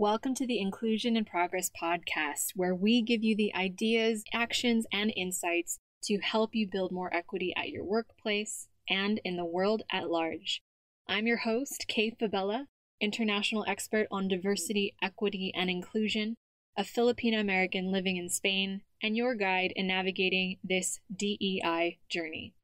Welcome to the Inclusion in Progress podcast, where we give you the ideas, actions, and insights to help you build more equity at your workplace and in the world at large. I'm your host, Kay Fabella, international expert on diversity, equity, and inclusion, a Filipino American living in Spain, and your guide in navigating this DEI journey.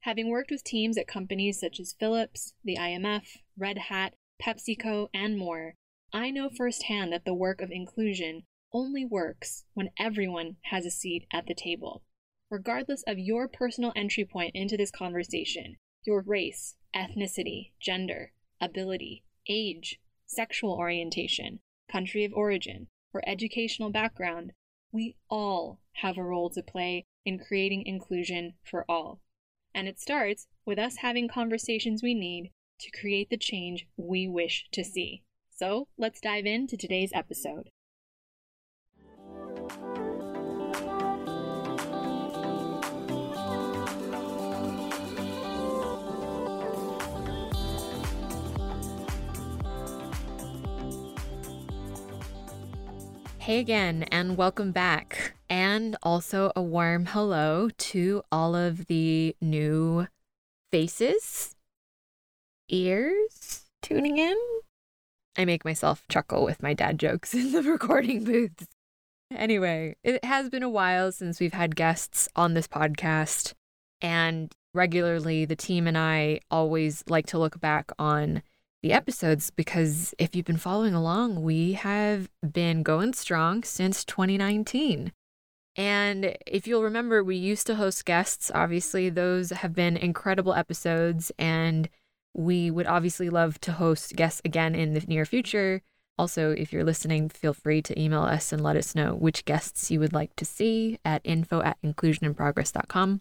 Having worked with teams at companies such as Philips, the IMF, Red Hat, PepsiCo, and more, I know firsthand that the work of inclusion only works when everyone has a seat at the table. Regardless of your personal entry point into this conversation, your race, ethnicity, gender, ability, age, sexual orientation, country of origin, or educational background, we all have a role to play in creating inclusion for all. And it starts with us having conversations we need to create the change we wish to see. So let's dive into today's episode. Hey again, and welcome back. And also a warm hello to all of the new faces, ears tuning in. I make myself chuckle with my dad jokes in the recording booths. Anyway, it has been a while since we've had guests on this podcast, and regularly the team and I always like to look back on the episodes because if you've been following along, we have been going strong since 2019. And if you'll remember, we used to host guests. Obviously, those have been incredible episodes, and we would obviously love to host guests again in the near future. Also, if you're listening, feel free to email us and let us know which guests you would like to see at info at inclusioninprogress.com.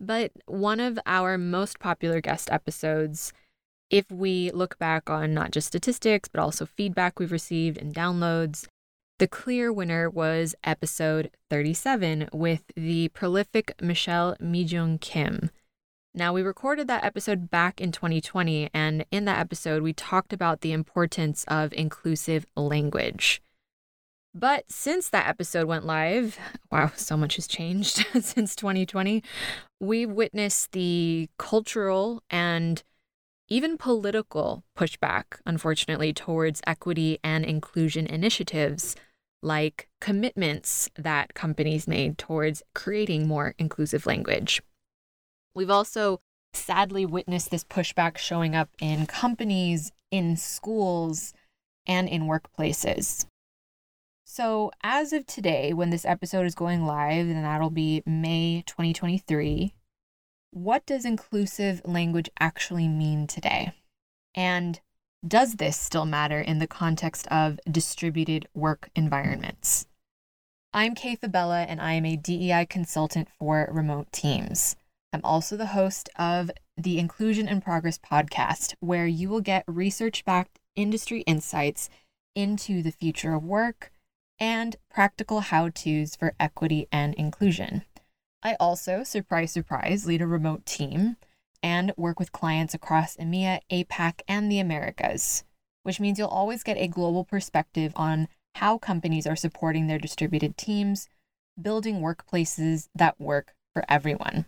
But one of our most popular guest episodes if we look back on not just statistics, but also feedback we've received and downloads, the clear winner was episode 37 with the prolific Michelle MiJung Kim. Now, we recorded that episode back in 2020, and in that episode, we talked about the importance of inclusive language. But since that episode went live, wow, so much has changed since 2020. We've witnessed the cultural and even political pushback, unfortunately, towards equity and inclusion initiatives, like commitments that companies made towards creating more inclusive language. We've also sadly witnessed this pushback showing up in companies, in schools, and in workplaces. So, as of today, when this episode is going live, and that'll be May 2023, what does inclusive language actually mean today? And does this still matter in the context of distributed work environments? I'm Kay Fabella, and I am a DEI consultant for remote teams. I'm also the host of the Inclusion in Progress podcast, where you will get research backed industry insights into the future of work and practical how to's for equity and inclusion. I also, surprise, surprise, lead a remote team and work with clients across EMEA, APAC, and the Americas, which means you'll always get a global perspective on how companies are supporting their distributed teams, building workplaces that work for everyone.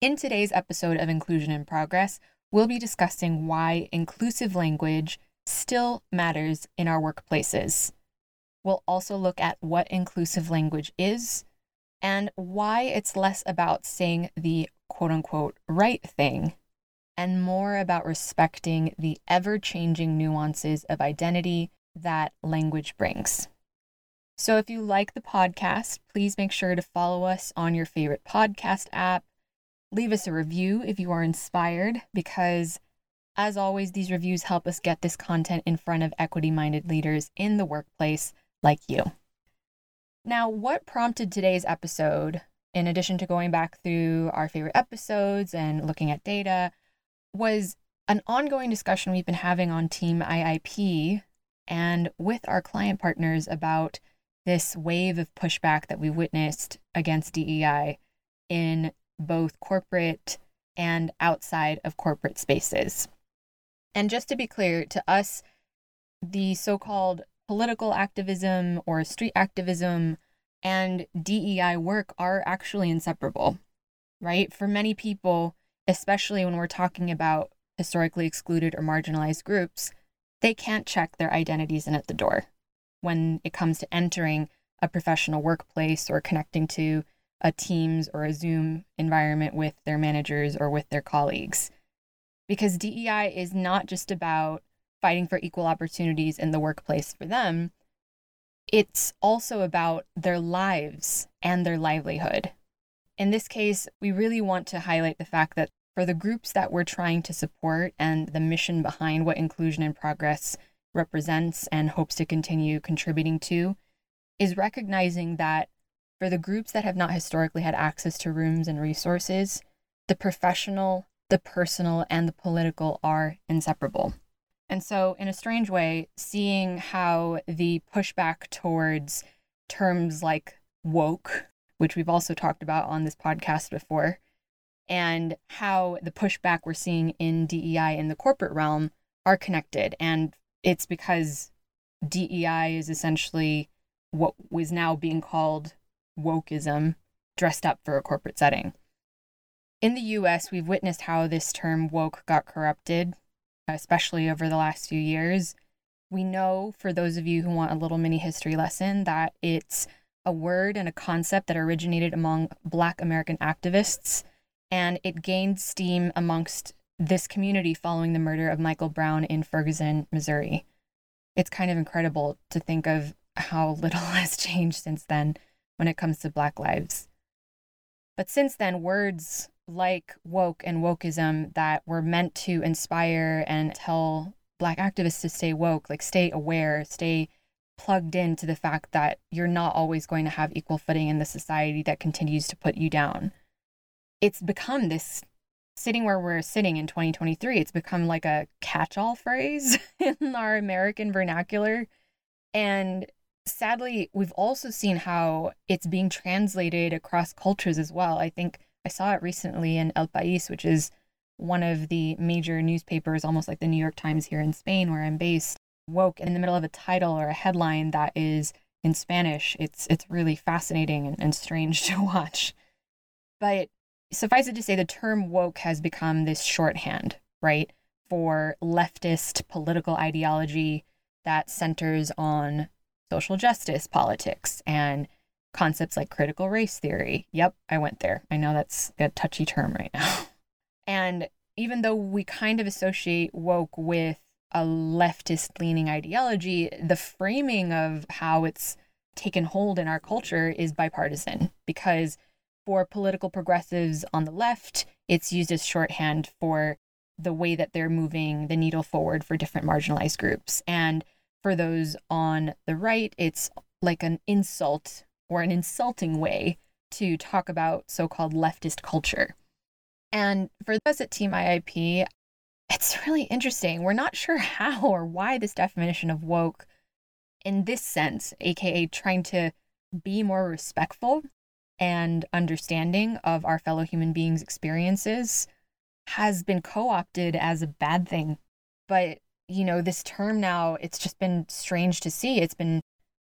In today's episode of Inclusion in Progress, we'll be discussing why inclusive language still matters in our workplaces. We'll also look at what inclusive language is and why it's less about saying the quote unquote right thing and more about respecting the ever changing nuances of identity that language brings. So, if you like the podcast, please make sure to follow us on your favorite podcast app. Leave us a review if you are inspired, because as always, these reviews help us get this content in front of equity minded leaders in the workplace like you. Now, what prompted today's episode, in addition to going back through our favorite episodes and looking at data, was an ongoing discussion we've been having on Team IIP and with our client partners about this wave of pushback that we witnessed against DEI in both corporate and outside of corporate spaces. And just to be clear, to us, the so called political activism or street activism and DEI work are actually inseparable, right? For many people, especially when we're talking about historically excluded or marginalized groups, they can't check their identities in at the door when it comes to entering a professional workplace or connecting to a Teams or a Zoom environment with their managers or with their colleagues. Because DEI is not just about fighting for equal opportunities in the workplace for them, it's also about their lives and their livelihood. In this case, we really want to highlight the fact that for the groups that we're trying to support and the mission behind what Inclusion in Progress represents and hopes to continue contributing to, is recognizing that for the groups that have not historically had access to rooms and resources, the professional, the personal, and the political are inseparable. And so, in a strange way, seeing how the pushback towards terms like woke, which we've also talked about on this podcast before, and how the pushback we're seeing in DEI in the corporate realm are connected. And it's because DEI is essentially what was now being called wokeism dressed up for a corporate setting. In the US, we've witnessed how this term woke got corrupted especially over the last few years. We know, for those of you who want a little mini history lesson, that it's a word and a concept that originated among Black American activists, and it gained steam amongst this community following the murder of Michael Brown in Ferguson, Missouri. It's kind of incredible to think of how little has changed since then when it comes to Black lives. But since then, words like woke and wokeism that were meant to inspire and tell Black activists to stay woke, like stay aware, stay plugged into the fact that you're not always going to have equal footing in the society that continues to put you down. It's become this sitting where we're sitting in 2023, it's become like a catch all phrase in our American vernacular. And sadly, we've also seen how it's being translated across cultures as well. I think I saw it recently in El País, which is one of the major newspapers, almost like the New York Times here in Spain, where I'm based, woke in the middle of a title or a headline that is in Spanish. It's it's really fascinating and, and strange to watch. But suffice it to say, the term woke has become this shorthand, right, for leftist political ideology that centers on social justice politics and concepts like critical race theory. Yep, I went there. I know that's a touchy term right now. And even though we kind of associate woke with a leftist leaning ideology, the framing of how it's taken hold in our culture is bipartisan because for political progressives on the left, it's used as shorthand for the way that they're moving the needle forward for different marginalized groups. And for those on the right, it's like an insult or an insulting way to talk about so called leftist culture. And for us at Team IIP, it's really interesting. We're not sure how or why this definition of woke, in this sense, aka trying to be more respectful and understanding of our fellow human beings' experiences, has been co opted as a bad thing. But, you know, this term now, it's just been strange to see. It's been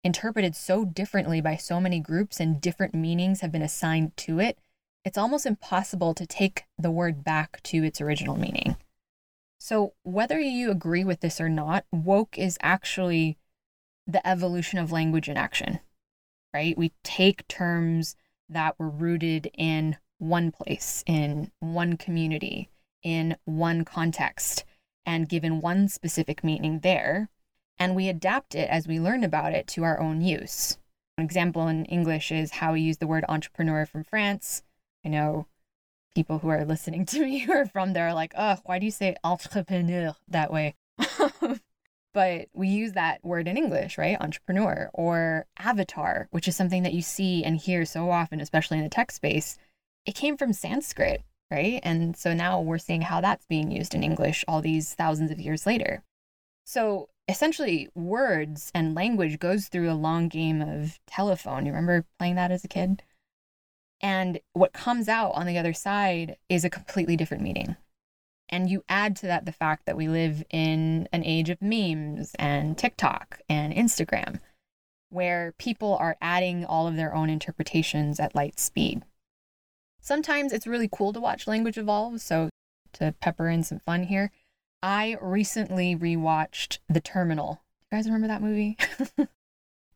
interpreted so differently by so many groups and different meanings have been assigned to it, it's almost impossible to take the word back to its original meaning. So, whether you agree with this or not, woke is actually the evolution of language in action, right? We take terms that were rooted in one place, in one community, in one context, and given one specific meaning there, and we adapt it as we learn about it to our own use. An example in English is how we use the word entrepreneur from France. I know people who are listening to me who are from there are like, oh, why do you say entrepreneur that way? but we use that word in English, right? Entrepreneur or avatar, which is something that you see and hear so often, especially in the tech space. It came from Sanskrit, right? And so now we're seeing how that's being used in English all these thousands of years later. So essentially words and language goes through a long game of telephone. You remember playing that as a kid? And what comes out on the other side is a completely different meaning. And you add to that the fact that we live in an age of memes and TikTok and Instagram, where people are adding all of their own interpretations at light speed. Sometimes it's really cool to watch language evolve, so to pepper in some fun here, I recently rewatched The Terminal. You guys remember that movie?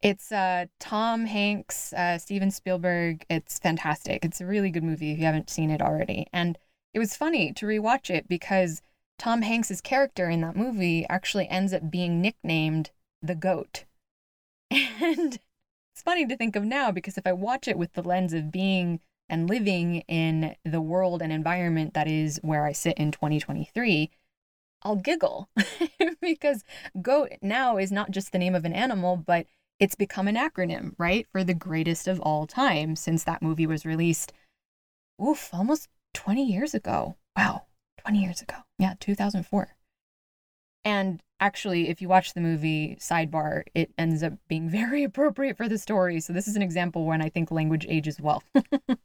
it's uh, Tom Hanks, uh, Steven Spielberg. It's fantastic. It's a really good movie if you haven't seen it already. And it was funny to rewatch it because Tom Hanks's character in that movie actually ends up being nicknamed the goat. And it's funny to think of now because if I watch it with the lens of being and living in the world and environment that is where I sit in 2023, I'll giggle because goat now is not just the name of an animal, but it's become an acronym, right? For the greatest of all time since that movie was released. Oof, almost 20 years ago. Wow, 20 years ago. Yeah, 2004. And actually, if you watch the movie, sidebar, it ends up being very appropriate for the story. So, this is an example when I think language ages well.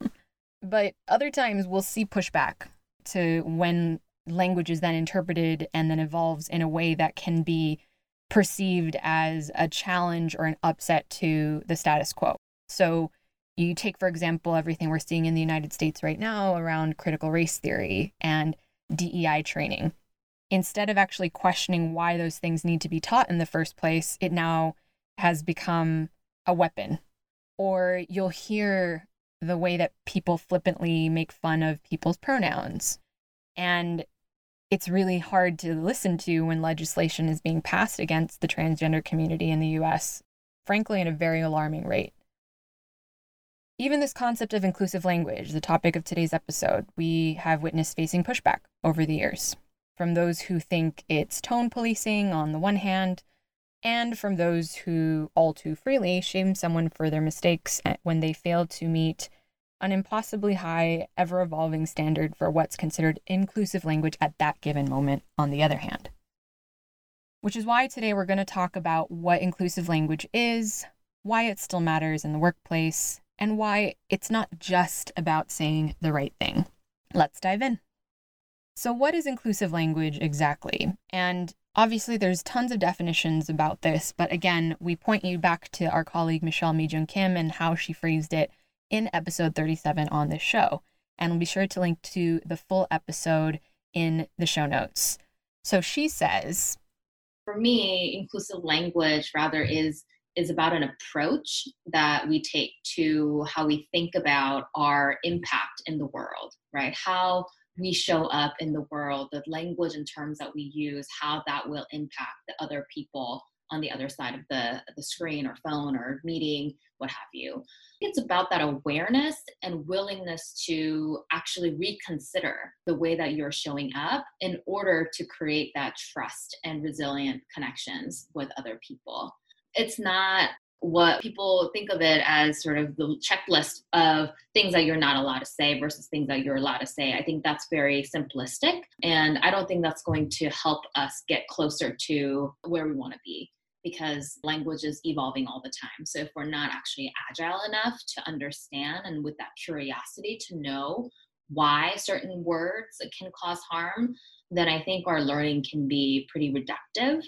but other times we'll see pushback to when language is then interpreted and then evolves in a way that can be perceived as a challenge or an upset to the status quo. So, you take, for example, everything we're seeing in the United States right now around critical race theory and DEI training. Instead of actually questioning why those things need to be taught in the first place, it now has become a weapon. Or you'll hear the way that people flippantly make fun of people's pronouns. And it's really hard to listen to when legislation is being passed against the transgender community in the US, frankly, at a very alarming rate. Even this concept of inclusive language, the topic of today's episode, we have witnessed facing pushback over the years from those who think it's tone policing on the one hand, and from those who all too freely shame someone for their mistakes when they fail to meet an impossibly high, ever evolving standard for what's considered inclusive language at that given moment, on the other hand. Which is why today we're going to talk about what inclusive language is, why it still matters in the workplace, and why it's not just about saying the right thing. Let's dive in. So, what is inclusive language exactly? And obviously, there's tons of definitions about this, but again, we point you back to our colleague Michelle MiJung Kim and how she phrased it in episode 37 on this show. And we'll be sure to link to the full episode in the show notes. So she says, For me, inclusive language rather is is about an approach that we take to how we think about our impact in the world, right? How we show up in the world, the language and terms that we use, how that will impact the other people on the other side of the, the screen or phone or meeting, what have you. It's about that awareness and willingness to actually reconsider the way that you're showing up in order to create that trust and resilient connections with other people. It's not what people think of it as sort of the checklist of things that you're not allowed to say versus things that you're allowed to say. I think that's very simplistic. And I don't think that's going to help us get closer to where we want to be because language is evolving all the time. So if we're not actually agile enough to understand and with that curiosity to know why certain words can cause harm, then I think our learning can be pretty reductive.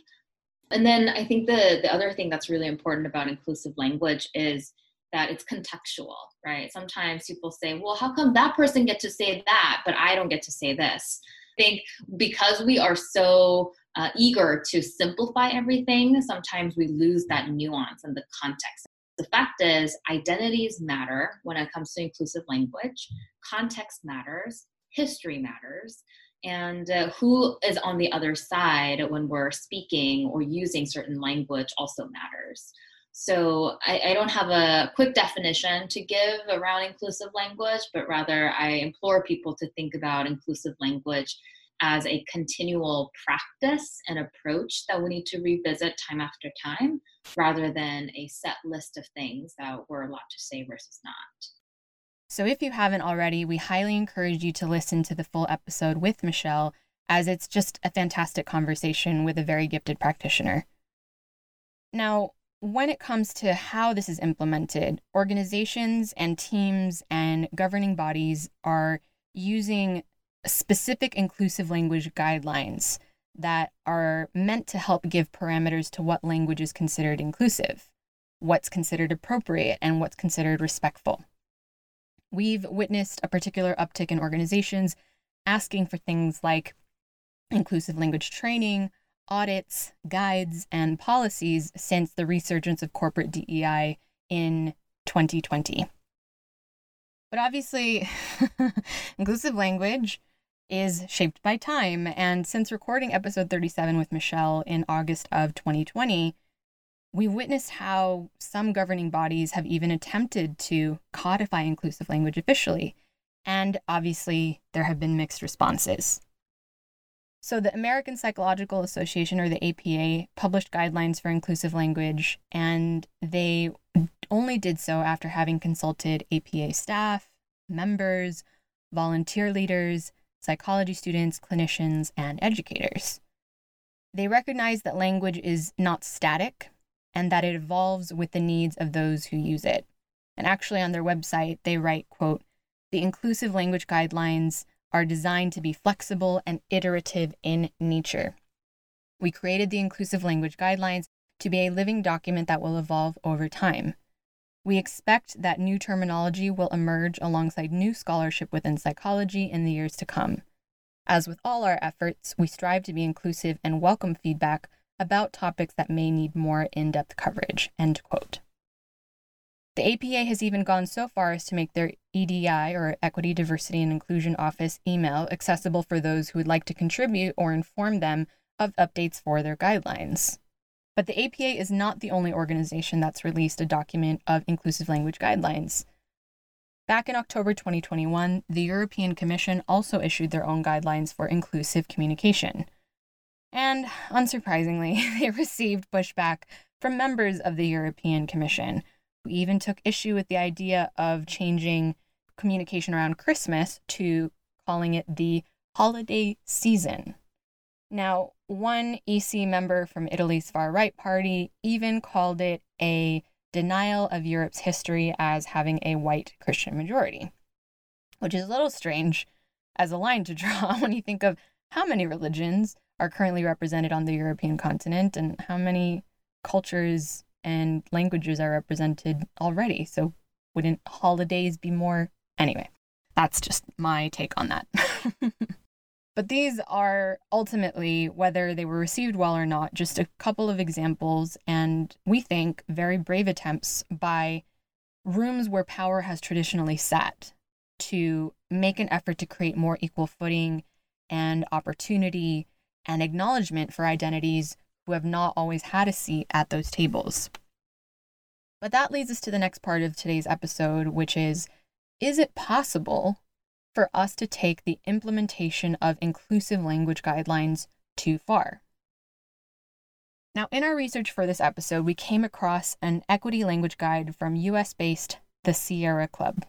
And then I think the the other thing that's really important about inclusive language is that it's contextual, right? Sometimes people say, "Well, how come that person get to say that, but I don't get to say this?" I think because we are so uh, eager to simplify everything, sometimes we lose that nuance and the context. The fact is, identities matter when it comes to inclusive language, context matters, history matters, and uh, who is on the other side when we're speaking or using certain language also matters. So I, I, don't have a quick definition to give around inclusive language, but rather I implore people to think about inclusive language as a continual practice and approach that we need to revisit time after time rather than a set list of things that we're allowed to say versus not. So, if you haven't already, we highly encourage you to listen to the full episode with Michelle, as it's just a fantastic conversation with a very gifted practitioner. Now, when it comes to how this is implemented, organizations and teams and governing bodies are using specific inclusive language guidelines that are meant to help give parameters to what language is considered inclusive, what's considered appropriate, and what's considered respectful. We've witnessed a particular uptick in organizations asking for things like inclusive language training, audits, guides, and policies since the resurgence of corporate DEI in 2020. But obviously, inclusive language is shaped by time. And since recording episode 37 with Michelle in August of 2020, we witnessed how some governing bodies have even attempted to codify inclusive language officially. And obviously, there have been mixed responses. So, the American Psychological Association, or the APA, published guidelines for inclusive language, and they only did so after having consulted APA staff, members, volunteer leaders, psychology students, clinicians, and educators. They recognize that language is not static and that it evolves with the needs of those who use it. And actually on their website, they write, quote, the inclusive language guidelines are designed to be flexible and iterative in nature. We created the inclusive language guidelines to be a living document that will evolve over time. We expect that new terminology will emerge alongside new scholarship within psychology in the years to come. As with all our efforts, we strive to be inclusive and welcome feedback about topics that may need more in depth coverage. End quote. The APA has even gone so far as to make their EDI, or Equity, Diversity, and Inclusion Office email accessible for those who would like to contribute or inform them of updates for their guidelines. But the APA is not the only organization that's released a document of inclusive language guidelines. Back in October 2021, the European Commission also issued their own guidelines for inclusive communication. And unsurprisingly, they received pushback from members of the European Commission, who even took issue with the idea of changing communication around Christmas to calling it the holiday season. Now, one EC member from Italy's far right party even called it a denial of Europe's history as having a white Christian majority, which is a little strange as a line to draw when you think of how many religions are currently represented on the European continent and how many cultures and languages are represented already. So, wouldn't holidays be more? Anyway, that's just my take on that. But these are ultimately, whether they were received well or not, just a couple of examples, and we think very brave attempts by rooms where power has traditionally sat to make an effort to create more equal footing and opportunity and acknowledgement for identities who have not always had a seat at those tables. But that leads us to the next part of today's episode, which is Is it possible for us to take the implementation of inclusive language guidelines too far. Now, in our research for this episode, we came across an equity language guide from US based the Sierra Club.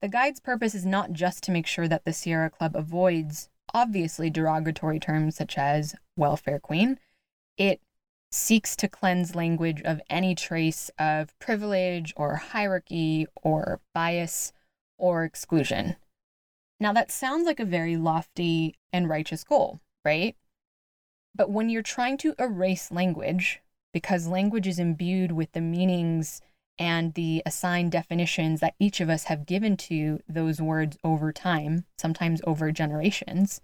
The guide's purpose is not just to make sure that the Sierra Club avoids obviously derogatory terms such as welfare queen, it seeks to cleanse language of any trace of privilege or hierarchy or bias or exclusion. Now, that sounds like a very lofty and righteous goal, right? But when you're trying to erase language, because language is imbued with the meanings and the assigned definitions that each of us have given to those words over time, sometimes over generations,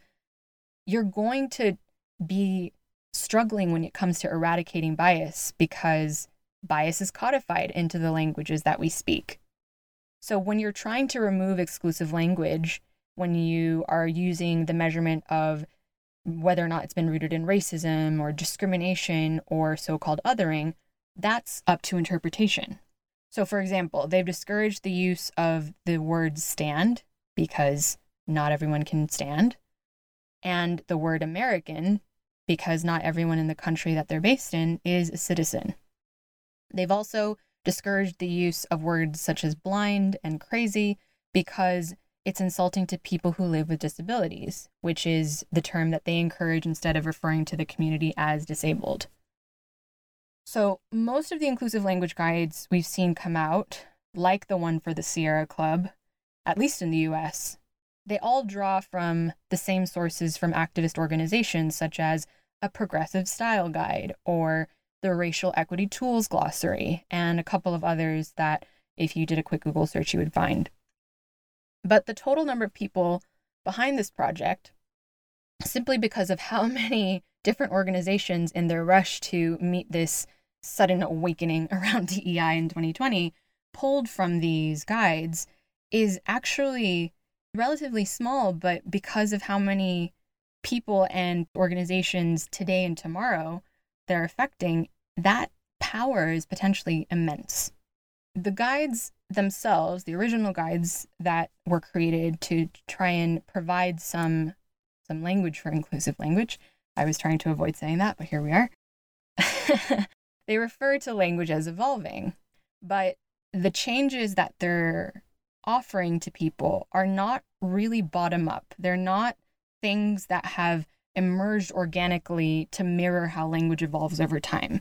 you're going to be struggling when it comes to eradicating bias because bias is codified into the languages that we speak. So when you're trying to remove exclusive language, when you are using the measurement of whether or not it's been rooted in racism or discrimination or so called othering, that's up to interpretation. So, for example, they've discouraged the use of the word stand because not everyone can stand, and the word American because not everyone in the country that they're based in is a citizen. They've also discouraged the use of words such as blind and crazy because it's insulting to people who live with disabilities, which is the term that they encourage instead of referring to the community as disabled. So, most of the inclusive language guides we've seen come out, like the one for the Sierra Club, at least in the US, they all draw from the same sources from activist organizations such as a progressive style guide or the racial equity tools glossary and a couple of others that if you did a quick Google search you would find. But the total number of people behind this project simply because of how many different organizations in their rush to meet this sudden awakening around DEI in 2020 pulled from these guides is actually relatively small, but because of how many people and organizations today and tomorrow they're affecting, that power is potentially immense. The guides themselves, the original guides that were created to try and provide some some language for inclusive language. I was trying to avoid saying that, but here we are. they refer to language as evolving, but the changes that they're offering to people are not really bottom up. They're not things that have emerged organically to mirror how language evolves over time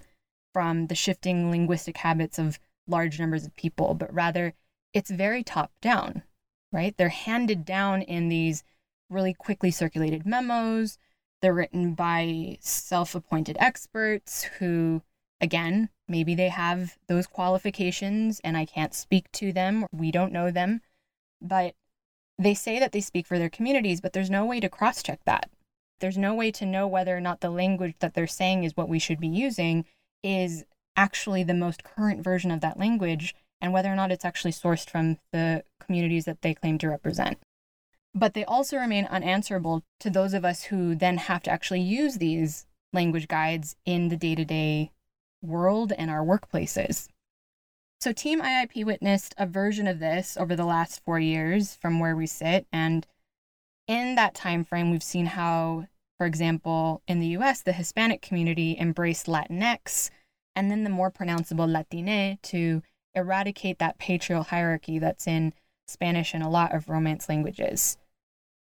from the shifting linguistic habits of large numbers of people, but rather it's very top down, right? They're handed down in these really quickly circulated memos. They're written by self appointed experts who, again, maybe they have those qualifications and I can't speak to them. We don't know them. But they say that they speak for their communities, but there's no way to cross check that. There's no way to know whether or not the language that they're saying is what we should be using is actually the most current version of that language and whether or not it's actually sourced from the communities that they claim to represent. But they also remain unanswerable to those of us who then have to actually use these language guides in the day to day world and our workplaces. So, Team IIP witnessed a version of this over the last four years from where we sit. And in that time frame, we've seen how, for example, in the US, the Hispanic community embraced Latinx and then the more pronounceable Latine to eradicate that patrial hierarchy that's in Spanish and a lot of Romance languages.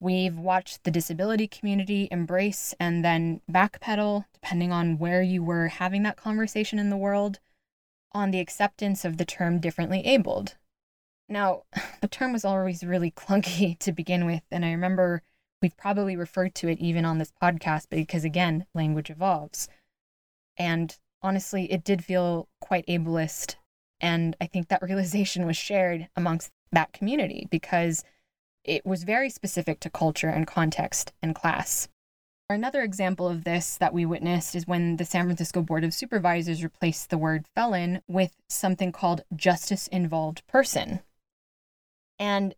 We've watched the disability community embrace and then backpedal, depending on where you were having that conversation in the world on the acceptance of the term differently abled. Now, the term was always really clunky to begin with, and I remember we've probably referred to it even on this podcast because, again, language evolves. And honestly, it did feel quite ableist. And I think that realization was shared amongst that community because it was very specific to culture and context and class. Another example of this that we witnessed is when the San Francisco Board of Supervisors replaced the word felon with something called justice involved person. And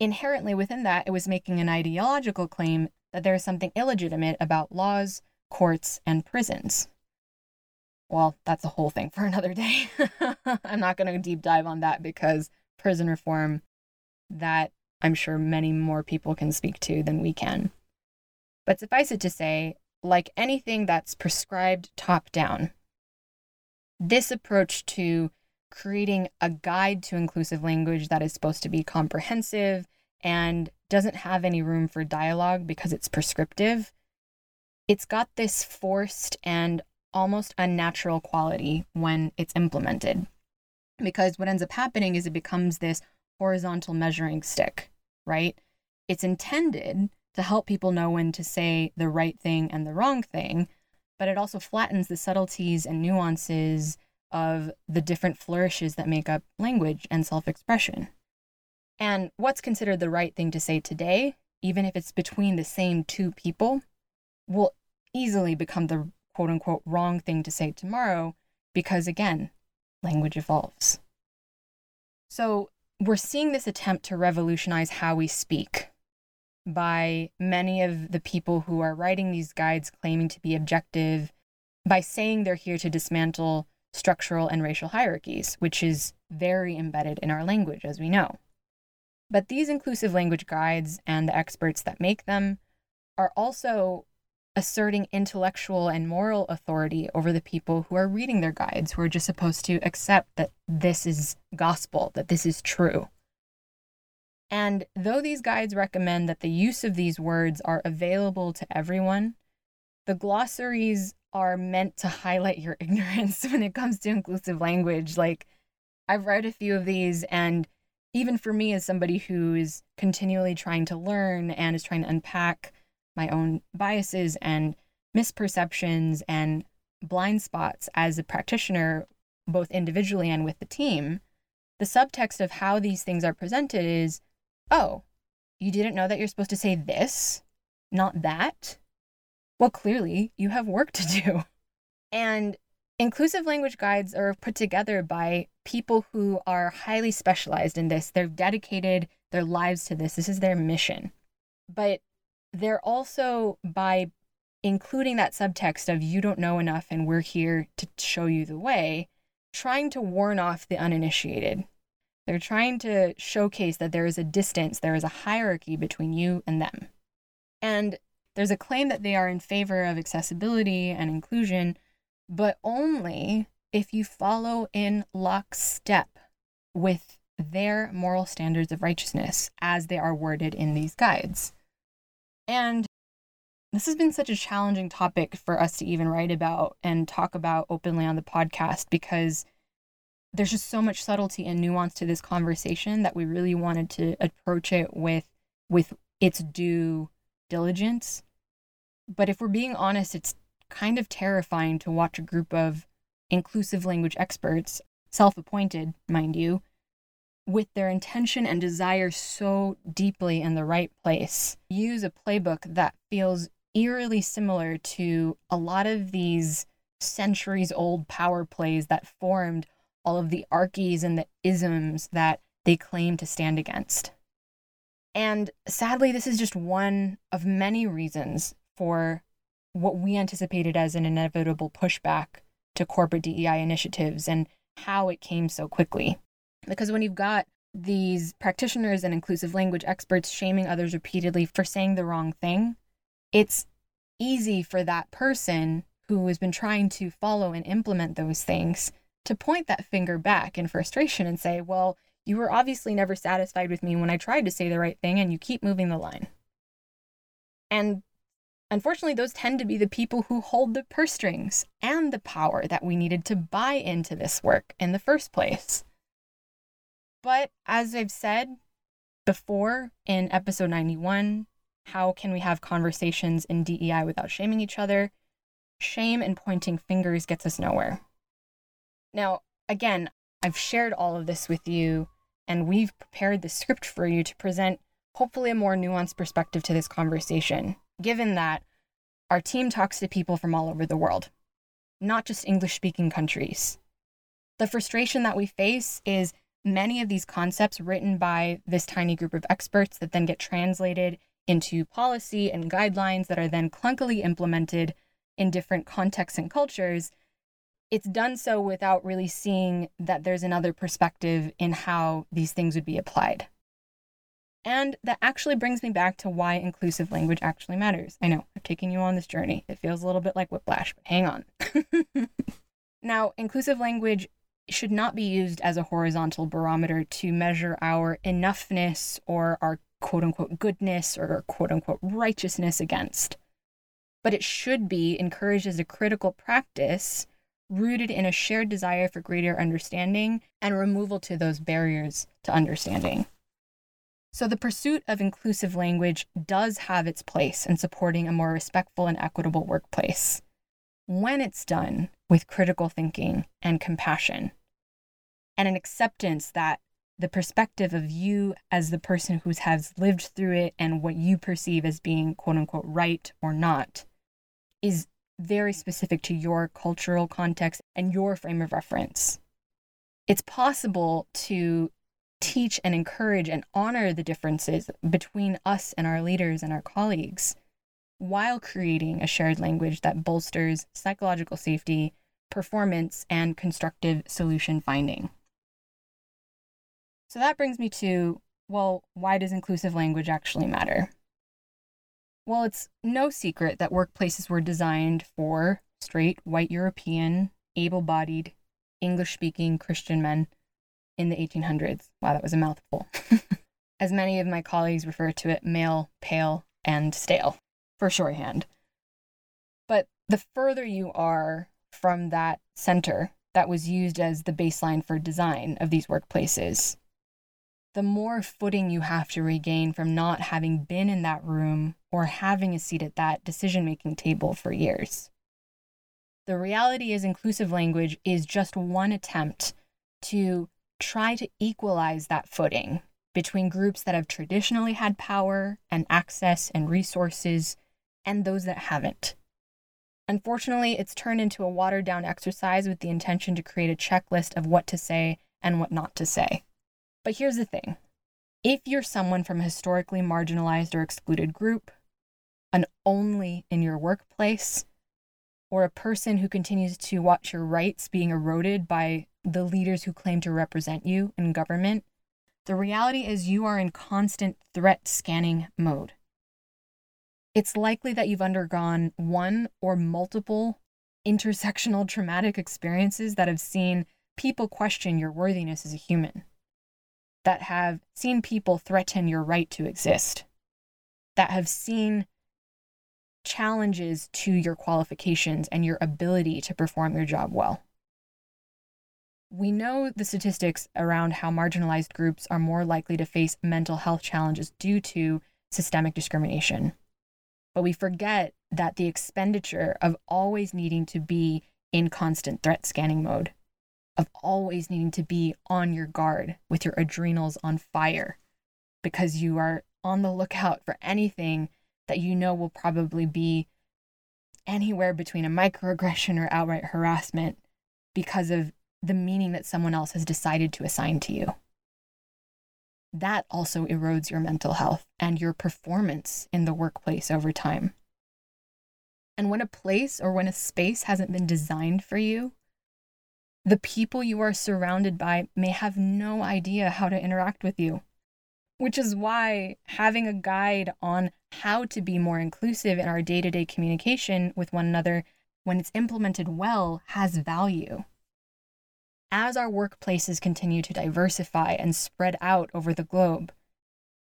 inherently within that, it was making an ideological claim that there is something illegitimate about laws, courts, and prisons. Well, that's a whole thing for another day. I'm not going to deep dive on that because prison reform, that I'm sure many more people can speak to than we can. But suffice it to say, like anything that's prescribed top down, this approach to creating a guide to inclusive language that is supposed to be comprehensive and doesn't have any room for dialogue because it's prescriptive, it's got this forced and almost unnatural quality when it's implemented. Because what ends up happening is it becomes this horizontal measuring stick, right? It's intended to help people know when to say the right thing and the wrong thing, but it also flattens the subtleties and nuances of the different flourishes that make up language and self expression. And what's considered the right thing to say today, even if it's between the same two people, will easily become the quote unquote wrong thing to say tomorrow because, again, language evolves. So, we're seeing this attempt to revolutionize how we speak by many of the people who are writing these guides claiming to be objective by saying they're here to dismantle structural and racial hierarchies, which is very embedded in our language, as we know. But these inclusive language guides and the experts that make them are also asserting intellectual and moral authority over the people who are reading their guides, who are just supposed to accept that this is gospel, that this is true. And though these guides recommend that the use of these words are available to everyone, the glossaries are meant to highlight your ignorance when it comes to inclusive language. Like, I've read a few of these, and even for me, as somebody who is continually trying to learn and is trying to unpack my own biases and misperceptions and blind spots as a practitioner, both individually and with the team, the subtext of how these things are presented is oh, you didn't know that you're supposed to say this, not that? Well, clearly you have work to do. And inclusive language guides are put together by people who are highly specialized in this. They've dedicated their lives to this, this is their mission. But they're also by including that subtext of you don't know enough and we're here to show you the way, trying to warn off the uninitiated. They're trying to showcase that there is a distance, there is a hierarchy between you and them. And there's a claim that they are in favor of accessibility and inclusion, but only if you follow in lockstep with their moral standards of righteousness as they are worded in these guides. And this has been such a challenging topic for us to even write about and talk about openly on the podcast because there's just so much subtlety and nuance to this conversation that we really wanted to approach it with with its due diligence. But if we're being honest, it's kind of terrifying to watch a group of inclusive language experts, self-appointed, mind you, with their intention and desire so deeply in the right place, use a playbook that feels eerily similar to a lot of these centuries old power plays that formed all of the archies and the isms that they claim to stand against. And sadly, this is just one of many reasons for what we anticipated as an inevitable pushback to corporate DEI initiatives and how it came so quickly. Because when you've got these practitioners and inclusive language experts shaming others repeatedly for saying the wrong thing, it's easy for that person who has been trying to follow and implement those things to point that finger back in frustration and say, well, you were obviously never satisfied with me when I tried to say the right thing and you keep moving the line. And unfortunately, those tend to be the people who hold the purse strings and the power that we needed to buy into this work in the first place. But as I've said before in episode 91, how can we have conversations in DEI without shaming each other? Shame and pointing fingers gets us nowhere. Now, again, I've shared all of this with you, and we've prepared the script for you to present hopefully a more nuanced perspective to this conversation, given that our team talks to people from all over the world, not just English speaking countries. The frustration that we face is many of these concepts written by this tiny group of experts that then get translated into policy and guidelines that are then clunkily implemented in different contexts and cultures, it's done so without really seeing that there's another perspective in how these things would be applied. And that actually brings me back to why inclusive language actually matters. I know, I've taken you on this journey. It feels a little bit like whiplash, but hang on. now, inclusive language should not be used as a horizontal barometer to measure our enoughness or our quote unquote goodness or quote unquote righteousness against. But it should be encouraged as a critical practice rooted in a shared desire for greater understanding and removal to those barriers to understanding. So, the pursuit of inclusive language does have its place in supporting a more respectful and equitable workplace when it's done with critical thinking and compassion, and an acceptance that the perspective of you as the person who has lived through it and what you perceive as being quote unquote right or not is very specific to your cultural context and your frame of reference. It's possible to teach and encourage and honor the differences between us and our leaders and our colleagues while creating a shared language that bolsters psychological safety, performance, and constructive solution finding. So that brings me to well, why does inclusive language actually matter? Well, it's no secret that workplaces were designed for straight, white European, able bodied, English speaking Christian men in the 1800s. Wow, that was a mouthful. As many of my colleagues refer to it, male, pale, and stale for shorthand. But the further you are from that center that was used as the baseline for design of these workplaces, the more footing you have to regain from not having been in that room or having a seat at that decision making table for years. The reality is, inclusive language is just one attempt to try to equalize that footing between groups that have traditionally had power and access and resources and those that haven't. Unfortunately, it's turned into a watered down exercise with the intention to create a checklist of what to say and what not to say. But here's the thing if you're someone from a historically marginalized or excluded group, an only in your workplace, or a person who continues to watch your rights being eroded by the leaders who claim to represent you in government, the reality is you are in constant threat scanning mode. It's likely that you've undergone one or multiple intersectional traumatic experiences that have seen people question your worthiness as a human that have seen people threaten your right to exist, that have seen challenges to your qualifications and your ability to perform your job well. We know the statistics around how marginalized groups are more likely to face mental health challenges due to systemic discrimination. But we forget that the expenditure of always needing to be in constant threat scanning mode of always needing to be on your guard with your adrenals on fire because you are on the lookout for anything that you know will probably be anywhere between a microaggression or outright harassment because of the meaning that someone else has decided to assign to you. That also erodes your mental health and your performance in the workplace over time. And when a place or when a space hasn't been designed for you, the people you are surrounded by may have no idea how to interact with you. Which is why having a guide on how to be more inclusive in our day to day communication with one another, when it's implemented well, has value. As our workplaces continue to diversify and spread out over the globe,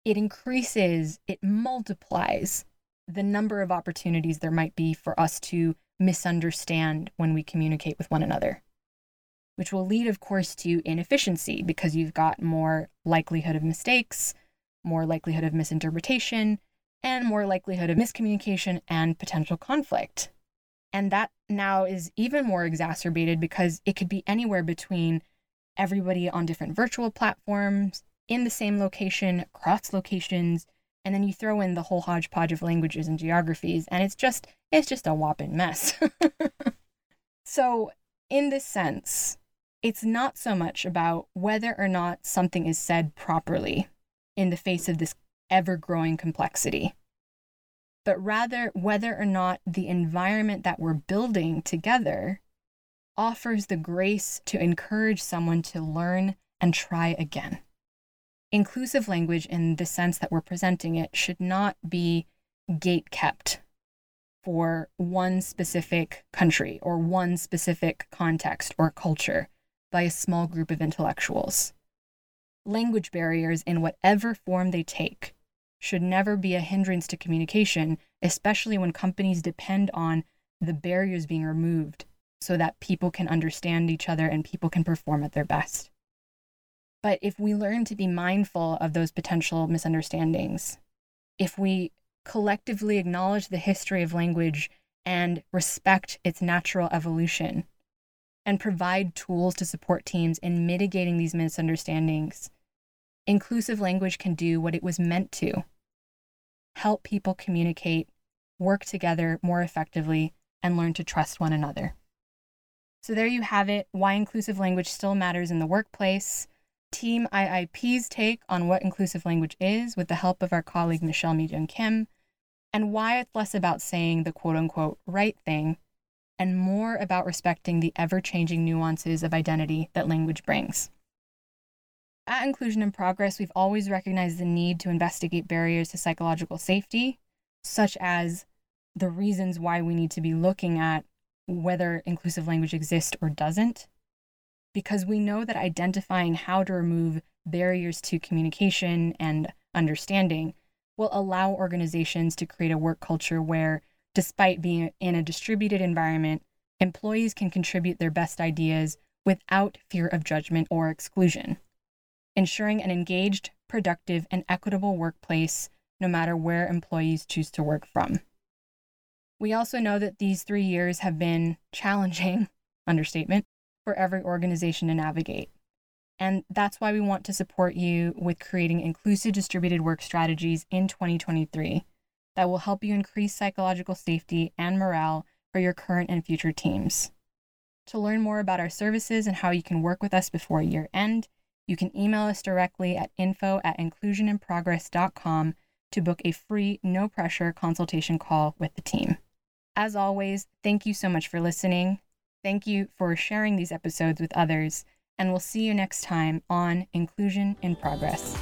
it increases, it multiplies the number of opportunities there might be for us to misunderstand when we communicate with one another which will lead, of course, to inefficiency because you've got more likelihood of mistakes, more likelihood of misinterpretation, and more likelihood of miscommunication and potential conflict. And that now is even more exacerbated because it could be anywhere between everybody on different virtual platforms, in the same location, across locations, and then you throw in the whole hodgepodge of languages and geographies, and it's just it's just a whopping mess. so, in this sense, it's not so much about whether or not something is said properly in the face of this ever growing complexity, but rather whether or not the environment that we're building together offers the grace to encourage someone to learn and try again. Inclusive language, in the sense that we're presenting it, should not be gate kept for one specific country or one specific context or culture by a small group of intellectuals. Language barriers, in whatever form they take, should never be a hindrance to communication, especially when companies depend on the barriers being removed so that people can understand each other and people can perform at their best. But if we learn to be mindful of those potential misunderstandings, if we collectively acknowledge the history of language and respect its natural evolution, and provide tools to support teams in mitigating these misunderstandings, inclusive language can do what it was meant to help people communicate, work together more effectively, and learn to trust one another. So, there you have it why inclusive language still matters in the workplace. Team IIP's take on what inclusive language is with the help of our colleague Michelle Mi Kim, and why it's less about saying the quote unquote right thing and more about respecting the ever changing nuances of identity that language brings. At Inclusion in Progress, we've always recognized the need to investigate barriers to psychological safety, such as the reasons why we need to be looking at whether inclusive language exists or doesn't, because we know that identifying how to remove barriers to communication and understanding will allow organizations to create a work culture where Despite being in a distributed environment, employees can contribute their best ideas without fear of judgment or exclusion. Ensuring an engaged, productive, and equitable workplace no matter where employees choose to work from. We also know that these three years have been challenging, understatement, for every organization to navigate. And that's why we want to support you with creating inclusive distributed work strategies in 2023 that will help you increase psychological safety and morale for your current and future teams. To learn more about our services and how you can work with us before year end, you can email us directly at info at inclusioninprogress.com to book a free, no pressure consultation call with the team. As always, thank you so much for listening. Thank you for sharing these episodes with others, and we'll see you next time on Inclusion in Progress.